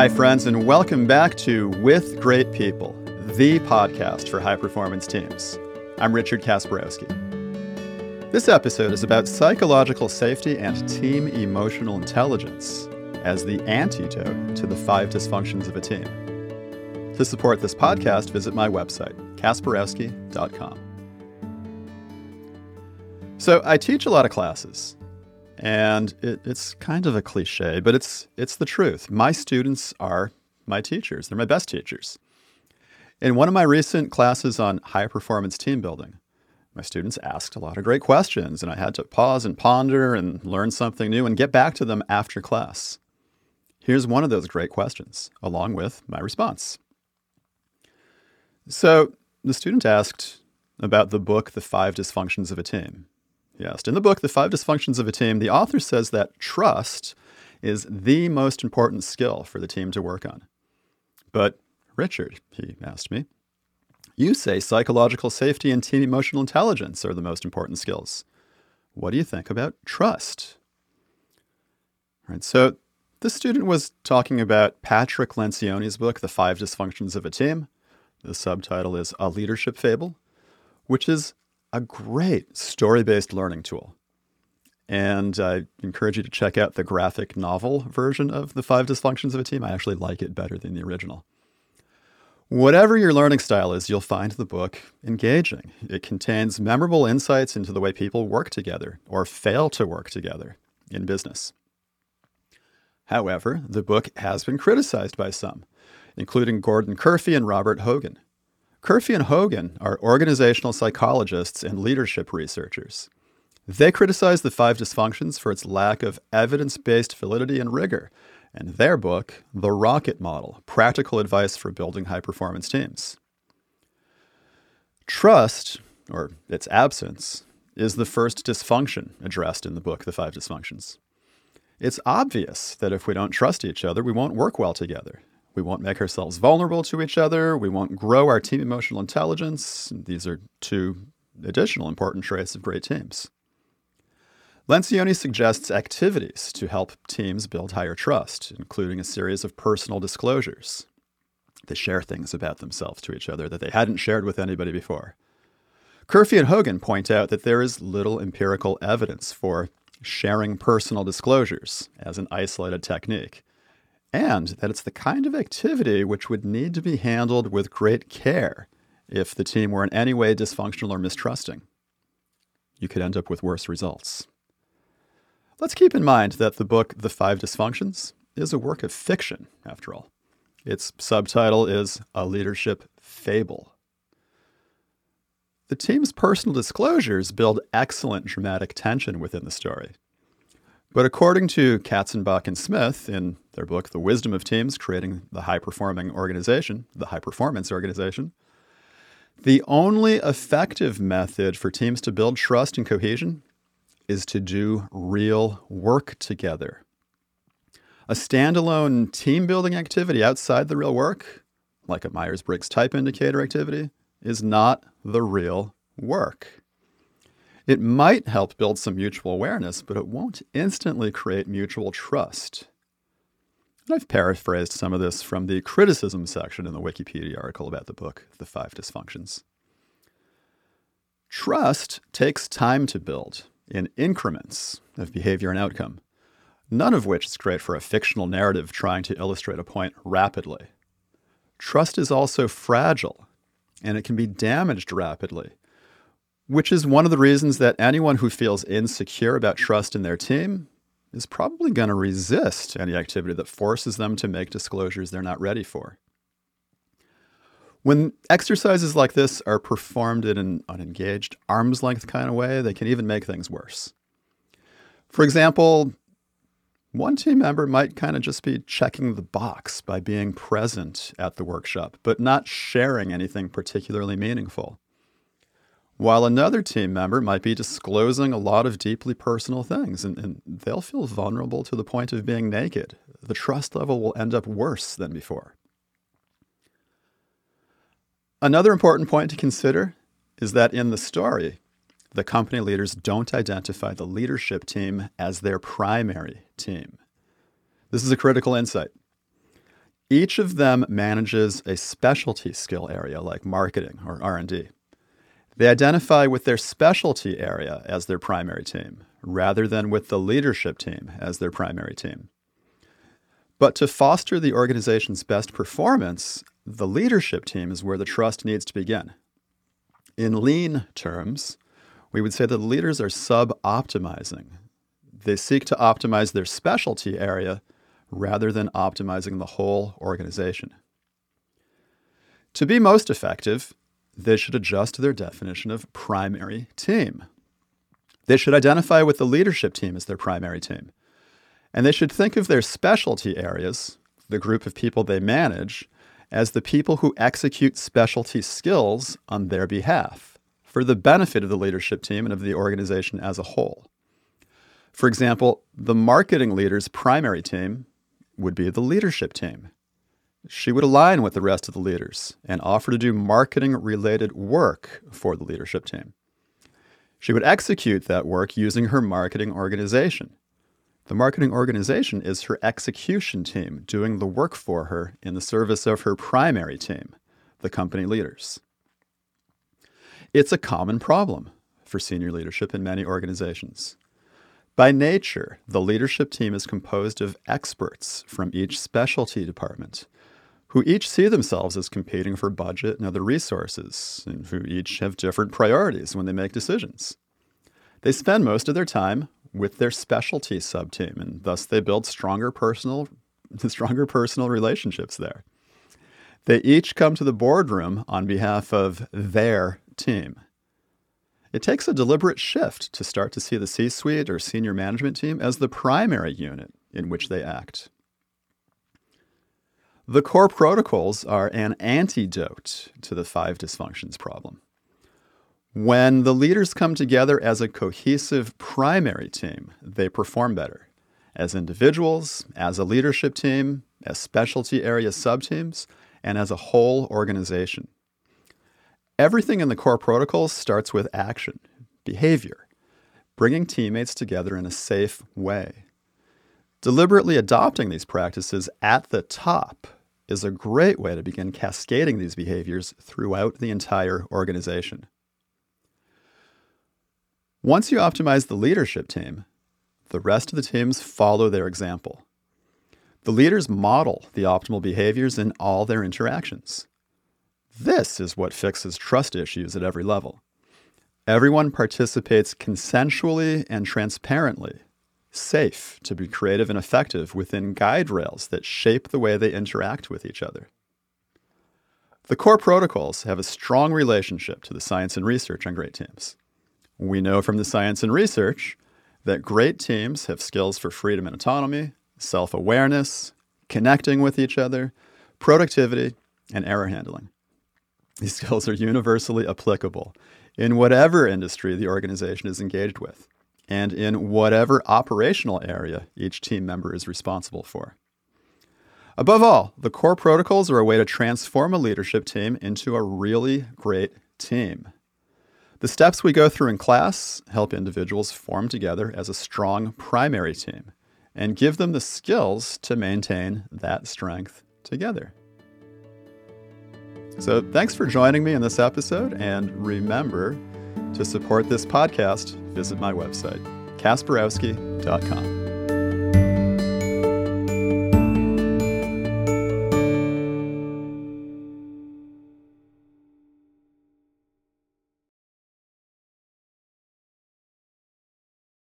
Hi, friends, and welcome back to With Great People, the podcast for high performance teams. I'm Richard Kasperowski. This episode is about psychological safety and team emotional intelligence as the antidote to the five dysfunctions of a team. To support this podcast, visit my website, kasperowski.com. So, I teach a lot of classes, and it, it's kind of a cliche, but it's it's the truth. My students are my teachers. They're my best teachers. In one of my recent classes on high performance team building, my students asked a lot of great questions, and I had to pause and ponder and learn something new and get back to them after class. Here's one of those great questions, along with my response. So, the student asked about the book, The Five Dysfunctions of a Team. Yes, in the book, The Five Dysfunctions of a Team, the author says that trust is the most important skill for the team to work on. But, Richard, he asked me, you say psychological safety and team emotional intelligence are the most important skills. What do you think about trust? All right, so the student was talking about Patrick Lencioni's book, The Five Dysfunctions of a Team. The subtitle is A Leadership Fable, which is a great story based learning tool. And I encourage you to check out the graphic novel version of The Five Dysfunctions of a Team. I actually like it better than the original. Whatever your learning style is, you'll find the book engaging. It contains memorable insights into the way people work together or fail to work together in business. However, the book has been criticized by some, including Gordon Curphy and Robert Hogan. Curphy and Hogan are organizational psychologists and leadership researchers. They criticize the five dysfunctions for its lack of evidence based validity and rigor, and their book, The Rocket Model Practical Advice for Building High Performance Teams. Trust, or its absence, is the first dysfunction addressed in the book, The Five Dysfunctions. It's obvious that if we don't trust each other, we won't work well together. We won't make ourselves vulnerable to each other. We won't grow our team emotional intelligence. These are two additional important traits of great teams. Lencioni suggests activities to help teams build higher trust, including a series of personal disclosures. They share things about themselves to each other that they hadn't shared with anybody before. Curphy and Hogan point out that there is little empirical evidence for sharing personal disclosures as an isolated technique, and that it's the kind of activity which would need to be handled with great care if the team were in any way dysfunctional or mistrusting. You could end up with worse results. Let's keep in mind that the book The Five Dysfunctions is a work of fiction, after all. Its subtitle is A Leadership Fable. The team's personal disclosures build excellent dramatic tension within the story. But according to Katzenbach and Smith in their book, The Wisdom of Teams Creating the High Performing Organization, the High Performance Organization, the only effective method for teams to build trust and cohesion is to do real work together. A standalone team building activity outside the real work, like a Myers Briggs type indicator activity, is not the real work. It might help build some mutual awareness, but it won't instantly create mutual trust. I've paraphrased some of this from the criticism section in the Wikipedia article about the book, The Five Dysfunctions. Trust takes time to build in increments of behavior and outcome, none of which is great for a fictional narrative trying to illustrate a point rapidly. Trust is also fragile, and it can be damaged rapidly which is one of the reasons that anyone who feels insecure about trust in their team is probably going to resist any activity that forces them to make disclosures they're not ready for. When exercises like this are performed in an unengaged, arm's length kind of way, they can even make things worse. For example, one team member might kind of just be checking the box by being present at the workshop, but not sharing anything particularly meaningful while another team member might be disclosing a lot of deeply personal things and, and, they'll feel vulnerable to the point of being naked. The trust level will end up worse than before. Another important point to consider is that in the story, the company leaders don't identify the leadership team as their primary team. This is a critical insight. Each of them manages a specialty skill area like marketing or R&D. They identify with their specialty area as their primary team, rather than with the leadership team as their primary team. But to foster the organization's best performance, the leadership team is where the trust needs to begin. In lean terms, we would say that the leaders are sub optimizing. They seek to optimize their specialty area rather than optimizing the whole organization. To be most effective, they should adjust their definition of primary team. They should identify with the leadership team as their primary team. And they should think of their specialty areas, the group of people they manage, as the people who execute specialty skills on their behalf for the benefit of the leadership team and of the organization as a whole. For example, the marketing leader's primary team would be the leadership team. She would align with the rest of the leaders and offer to do marketing related work for the leadership team. She would execute that work using her marketing organization. The marketing organization is her execution team doing the work for her in the service of her primary team, the company leaders. It's a common problem for senior leadership in many organizations. By nature, the leadership team is composed of experts from each specialty department who each see themselves as competing for budget and other resources, and who each have different priorities when they make decisions. They spend most of their time with their specialty subteam, and thus they build stronger personal, stronger personal relationships there. They each come to the boardroom on behalf of their team. It takes a deliberate shift to start to see the C suite or senior management team as the primary unit in which they act. The core protocols are an antidote to the five dysfunctions problem. When the leaders come together as a cohesive primary team, they perform better. As individuals, as a leadership team, as specialty area subteams, and as a whole organization. Everything in the core protocols starts with action, behavior, bringing teammates together in a safe way. Deliberately adopting these practices at the top is a great way to begin cascading these behaviors throughout the entire organization. Once you optimize the leadership team, the rest of the teams follow their example. The leaders model the optimal behaviors in all their interactions. This is what fixes trust issues at every level. Everyone participates consensually and transparently, safe to be creative and effective within guide rails that shape the way they interact with each other. The core protocols have a strong relationship to the science and research on great teams. We know from the science and research that great teams have skills for freedom and autonomy, self awareness, connecting with each other, productivity, and error handling. These skills are universally applicable in whatever industry the organization is engaged with and in whatever operational area each team member is responsible for. Above all, the core protocols are a way to transform a leadership team into a really great team. The steps we go through in class help individuals form together as a strong primary team and give them the skills to maintain that strength together. So, thanks for joining me in this episode, and remember to support this podcast, visit my website, kasperowski.com.